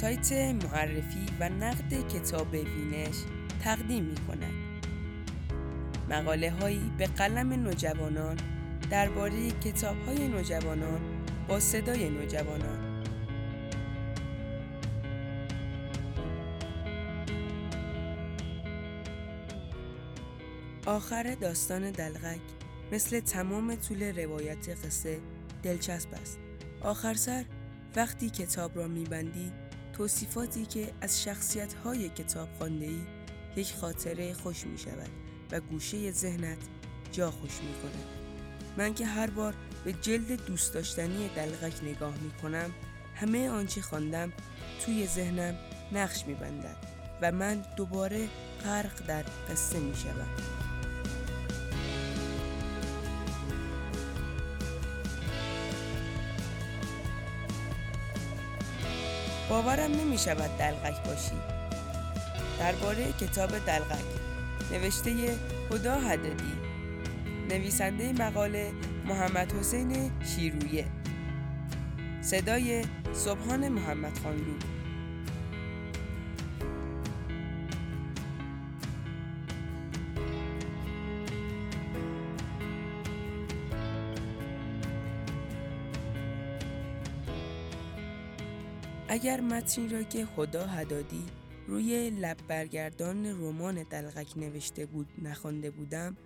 سایت معرفی و نقد کتاب وینش تقدیم می کند. مقاله هایی به قلم نوجوانان درباره کتاب های نوجوانان با صدای نوجوانان آخر داستان دلغک مثل تمام طول روایت قصه دلچسب است. آخر سر وقتی کتاب را میبندی توصیفاتی که از شخصیت های کتاب ای یک خاطره خوش می شود و گوشه ذهنت جا خوش می کند. من که هر بار به جلد دوست داشتنی دلغک نگاه می کنم همه آنچه خواندم توی ذهنم نقش می بندد و من دوباره غرق در قصه می شود. باورم نمی شود دلغک باشی. درباره کتاب دلغک. نوشته هدا حدادی نویسنده مقاله محمد حسین شیرویه. صدای صبحان محمد خانلو. اگر متنی را که خدا هدادی روی لب برگردان رمان دلغک نوشته بود نخوانده بودم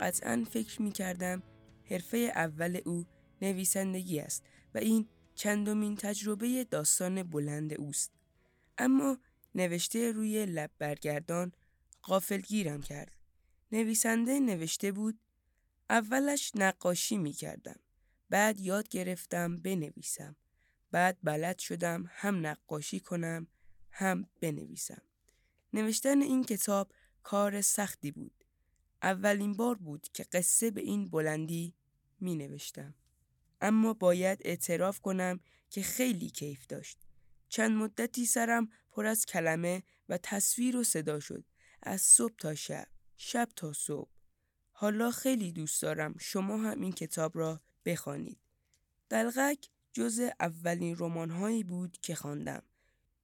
قطعا فکر می کردم حرفه اول او نویسندگی است و این چندمین تجربه داستان بلند اوست. اما نوشته روی لب برگردان گیرم کرد. نویسنده نوشته بود اولش نقاشی می کردم بعد یاد گرفتم بنویسم. بعد بلد شدم هم نقاشی کنم هم بنویسم. نوشتن این کتاب کار سختی بود. اولین بار بود که قصه به این بلندی می نوشتم. اما باید اعتراف کنم که خیلی کیف داشت. چند مدتی سرم پر از کلمه و تصویر و صدا شد. از صبح تا شب. شب تا صبح. حالا خیلی دوست دارم شما هم این کتاب را بخوانید. دلغک جز اولین رمانهایی بود که خواندم.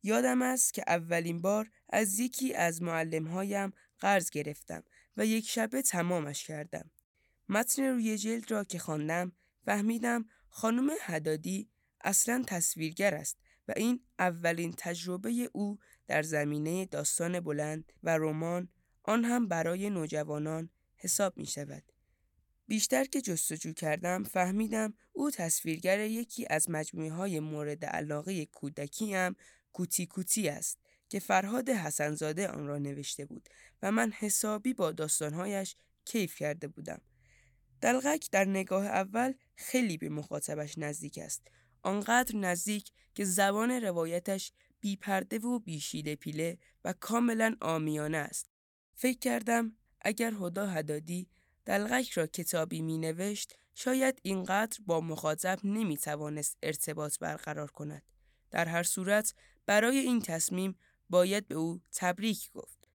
یادم است که اولین بار از یکی از معلمهایم قرض گرفتم و یک شبه تمامش کردم. متن روی جلد را که خواندم فهمیدم خانم هدادی اصلا تصویرگر است و این اولین تجربه او در زمینه داستان بلند و رمان آن هم برای نوجوانان حساب می شود. بیشتر که جستجو کردم فهمیدم او تصویرگر یکی از مجموعه های مورد علاقه کودکی هم کوتی کوتی است که فرهاد حسنزاده آن را نوشته بود و من حسابی با داستانهایش کیف کرده بودم. دلغک در نگاه اول خیلی به مخاطبش نزدیک است. آنقدر نزدیک که زبان روایتش بی پرده و بی شیله پیله و کاملا آمیانه است. فکر کردم اگر هدا هدادی دلغک را کتابی می نوشت شاید اینقدر با مخاطب نمی توانست ارتباط برقرار کند. در هر صورت برای این تصمیم باید به او تبریک گفت.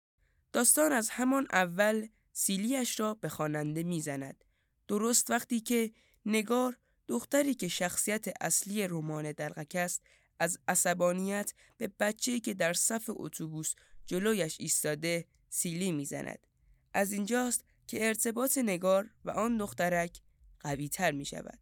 داستان از همان اول سیلیش را به خواننده می‌زند. درست وقتی که نگار دختری که شخصیت اصلی رمان دلغک است از عصبانیت به بچه‌ای که در صف اتوبوس جلویش ایستاده سیلی می‌زند. از اینجاست که ارتباط نگار و آن دخترک قوی تر می شود.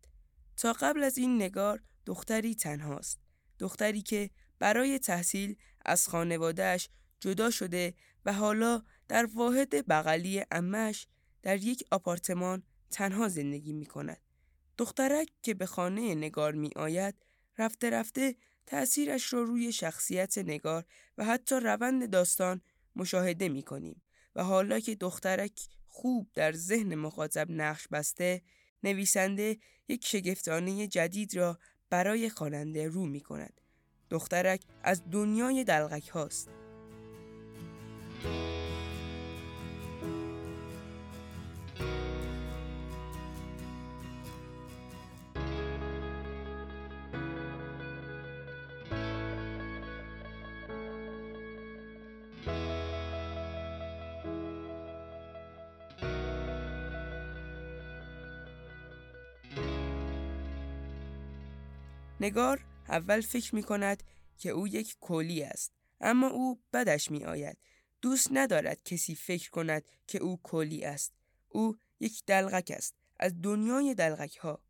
تا قبل از این نگار دختری تنهاست. دختری که برای تحصیل از خانوادهش جدا شده و حالا در واحد بغلی امش در یک آپارتمان تنها زندگی می کند. دخترک که به خانه نگار می آید رفته رفته تأثیرش را روی شخصیت نگار و حتی روند داستان مشاهده می کنیم و حالا که دخترک خوب در ذهن مخاطب نقش بسته نویسنده یک شگفتانه جدید را برای خواننده رو می کند. دخترک از دنیای دلغک هاست. نگار اول فکر می کند که او یک کلی است اما او بدش می آید دوست ندارد کسی فکر کند که او کلی است. او یک دلغک است. از دنیای دلغک ها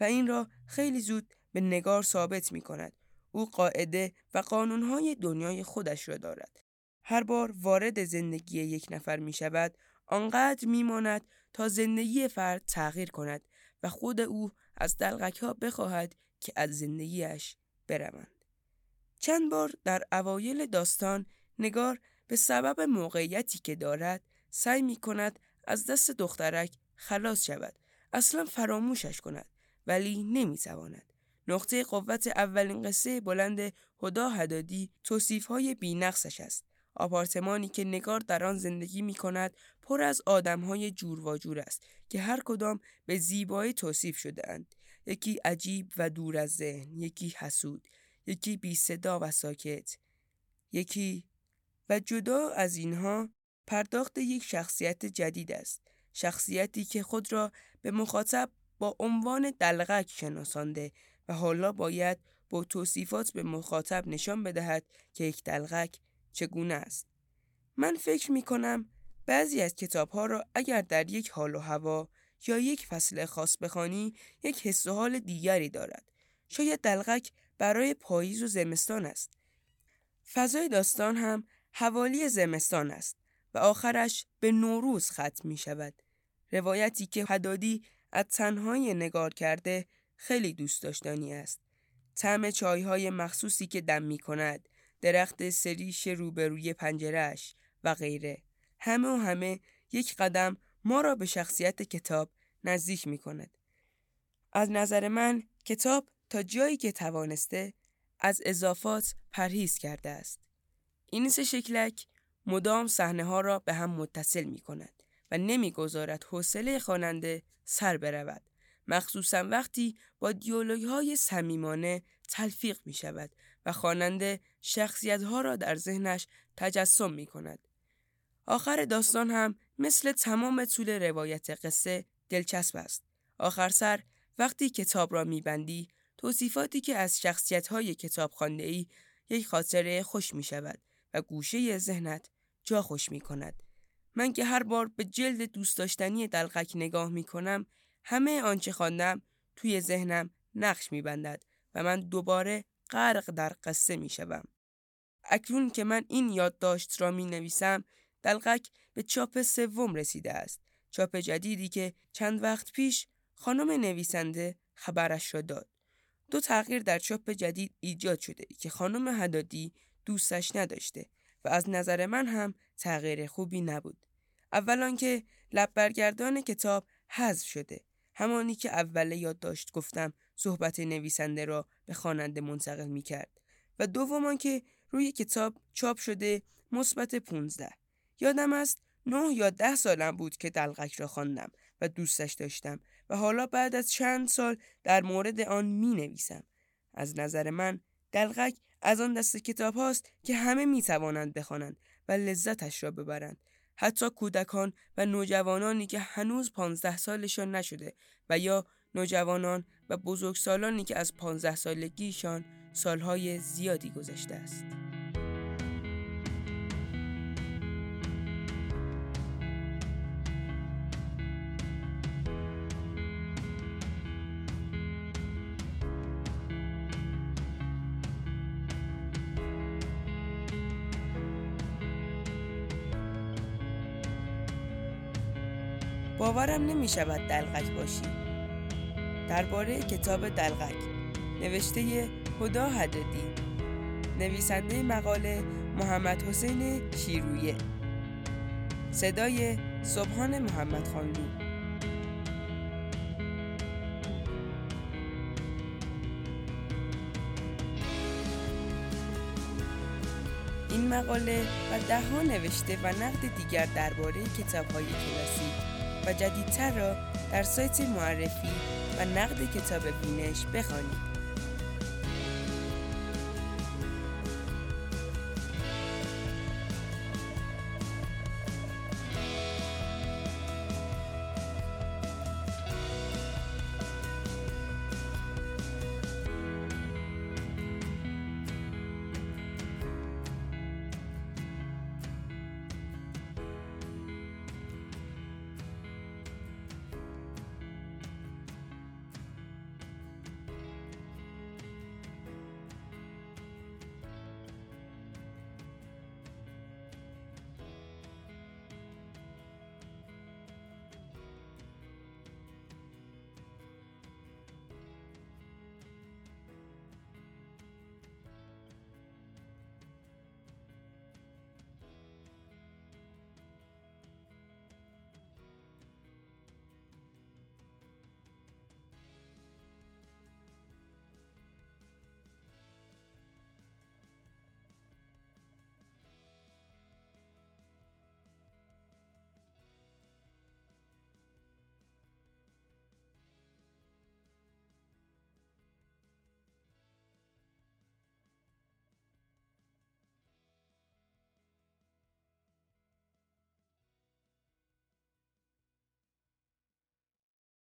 و این را خیلی زود به نگار ثابت می کند او قاعده و قانونهای دنیای خودش را دارد. هر بار وارد زندگی یک نفر می شود آنقدر می ماند تا زندگی فرد تغییر کند و خود او از دلغک ها بخواهد که از زندگیش بروند. چند بار در اوایل داستان نگار به سبب موقعیتی که دارد سعی می کند از دست دخترک خلاص شود اصلا فراموشش کند ولی نمی تواند. نقطه قوت اولین قصه بلند هدا هدادی توصیف های بینقصش است. آپارتمانی که نگار در آن زندگی می کند پر از آدم های جور و جور است که هر کدام به زیبایی توصیف شده اند. یکی عجیب و دور از ذهن، یکی حسود، یکی بی صدا و ساکت، یکی و جدا از اینها پرداخت یک شخصیت جدید است. شخصیتی که خود را به مخاطب با عنوان دلغک شناسانده و حالا باید با توصیفات به مخاطب نشان بدهد که یک دلغک چگونه است. من فکر می کنم بعضی از کتاب ها را اگر در یک حال و هوا یا یک فصل خاص بخوانی یک حس و حال دیگری دارد. شاید دلغک برای پاییز و زمستان است. فضای داستان هم حوالی زمستان است و آخرش به نوروز ختم می شود. روایتی که حدادی از تنهای نگار کرده خیلی دوست داشتنی است. طعم چایهای مخصوصی که دم می کند، درخت سریش روبروی پنجرش و غیره. همه و همه یک قدم ما را به شخصیت کتاب نزدیک می کند. از نظر من کتاب تا جایی که توانسته از اضافات پرهیز کرده است. این سه شکلک مدام صحنه ها را به هم متصل می کند و نمی‌گذارد حوصله خواننده سر برود مخصوصا وقتی با دیالوگ های صمیمانه تلفیق می شود و خواننده شخصیت ها را در ذهنش تجسم می کند. آخر داستان هم مثل تمام طول روایت قصه دلچسب است. آخر سر وقتی کتاب را میبندی توصیفاتی که از شخصیت های کتاب خانده ای یک خاطره خوش می شود و گوشه ذهنت جا خوش می کند. من که هر بار به جلد دوست داشتنی دلغک نگاه می کنم همه آنچه خواندم توی ذهنم نقش می بندد و من دوباره غرق در قصه می شوم. اکنون که من این یادداشت را می نویسم دلغک به چاپ سوم رسیده است. چاپ جدیدی که چند وقت پیش خانم نویسنده خبرش را داد. دو تغییر در چاپ جدید ایجاد شده که خانم هدادی دوستش نداشته و از نظر من هم تغییر خوبی نبود. اول که لب برگردان کتاب حذف شده. همانی که اول یادداشت گفتم صحبت نویسنده را به خواننده منتقل می کرد و دومان که روی کتاب چاپ شده مثبت 15 یادم است نه یا ده سالم بود که دلغک را خواندم و دوستش داشتم و حالا بعد از چند سال در مورد آن می نویسم. از نظر من دلغک از آن دست کتاب هاست که همه می توانند بخوانند و لذتش را ببرند. حتی کودکان و نوجوانانی که هنوز پانزده سالشان نشده و یا نوجوانان و بزرگسالانی که از پانزده سالگیشان سالهای زیادی گذشته است. باورم نمی شود دلغک باشی. درباره کتاب دلغک نوشته هدا حدادی نویسنده مقاله محمد حسین شیرویه. صدای صبحان محمد خانلو. این مقاله و دهها نوشته و نقد دیگر درباره کتاب‌های کلاسیک. و جدیدتر را در سایت معرفی و نقد کتاب بینش بخوانید.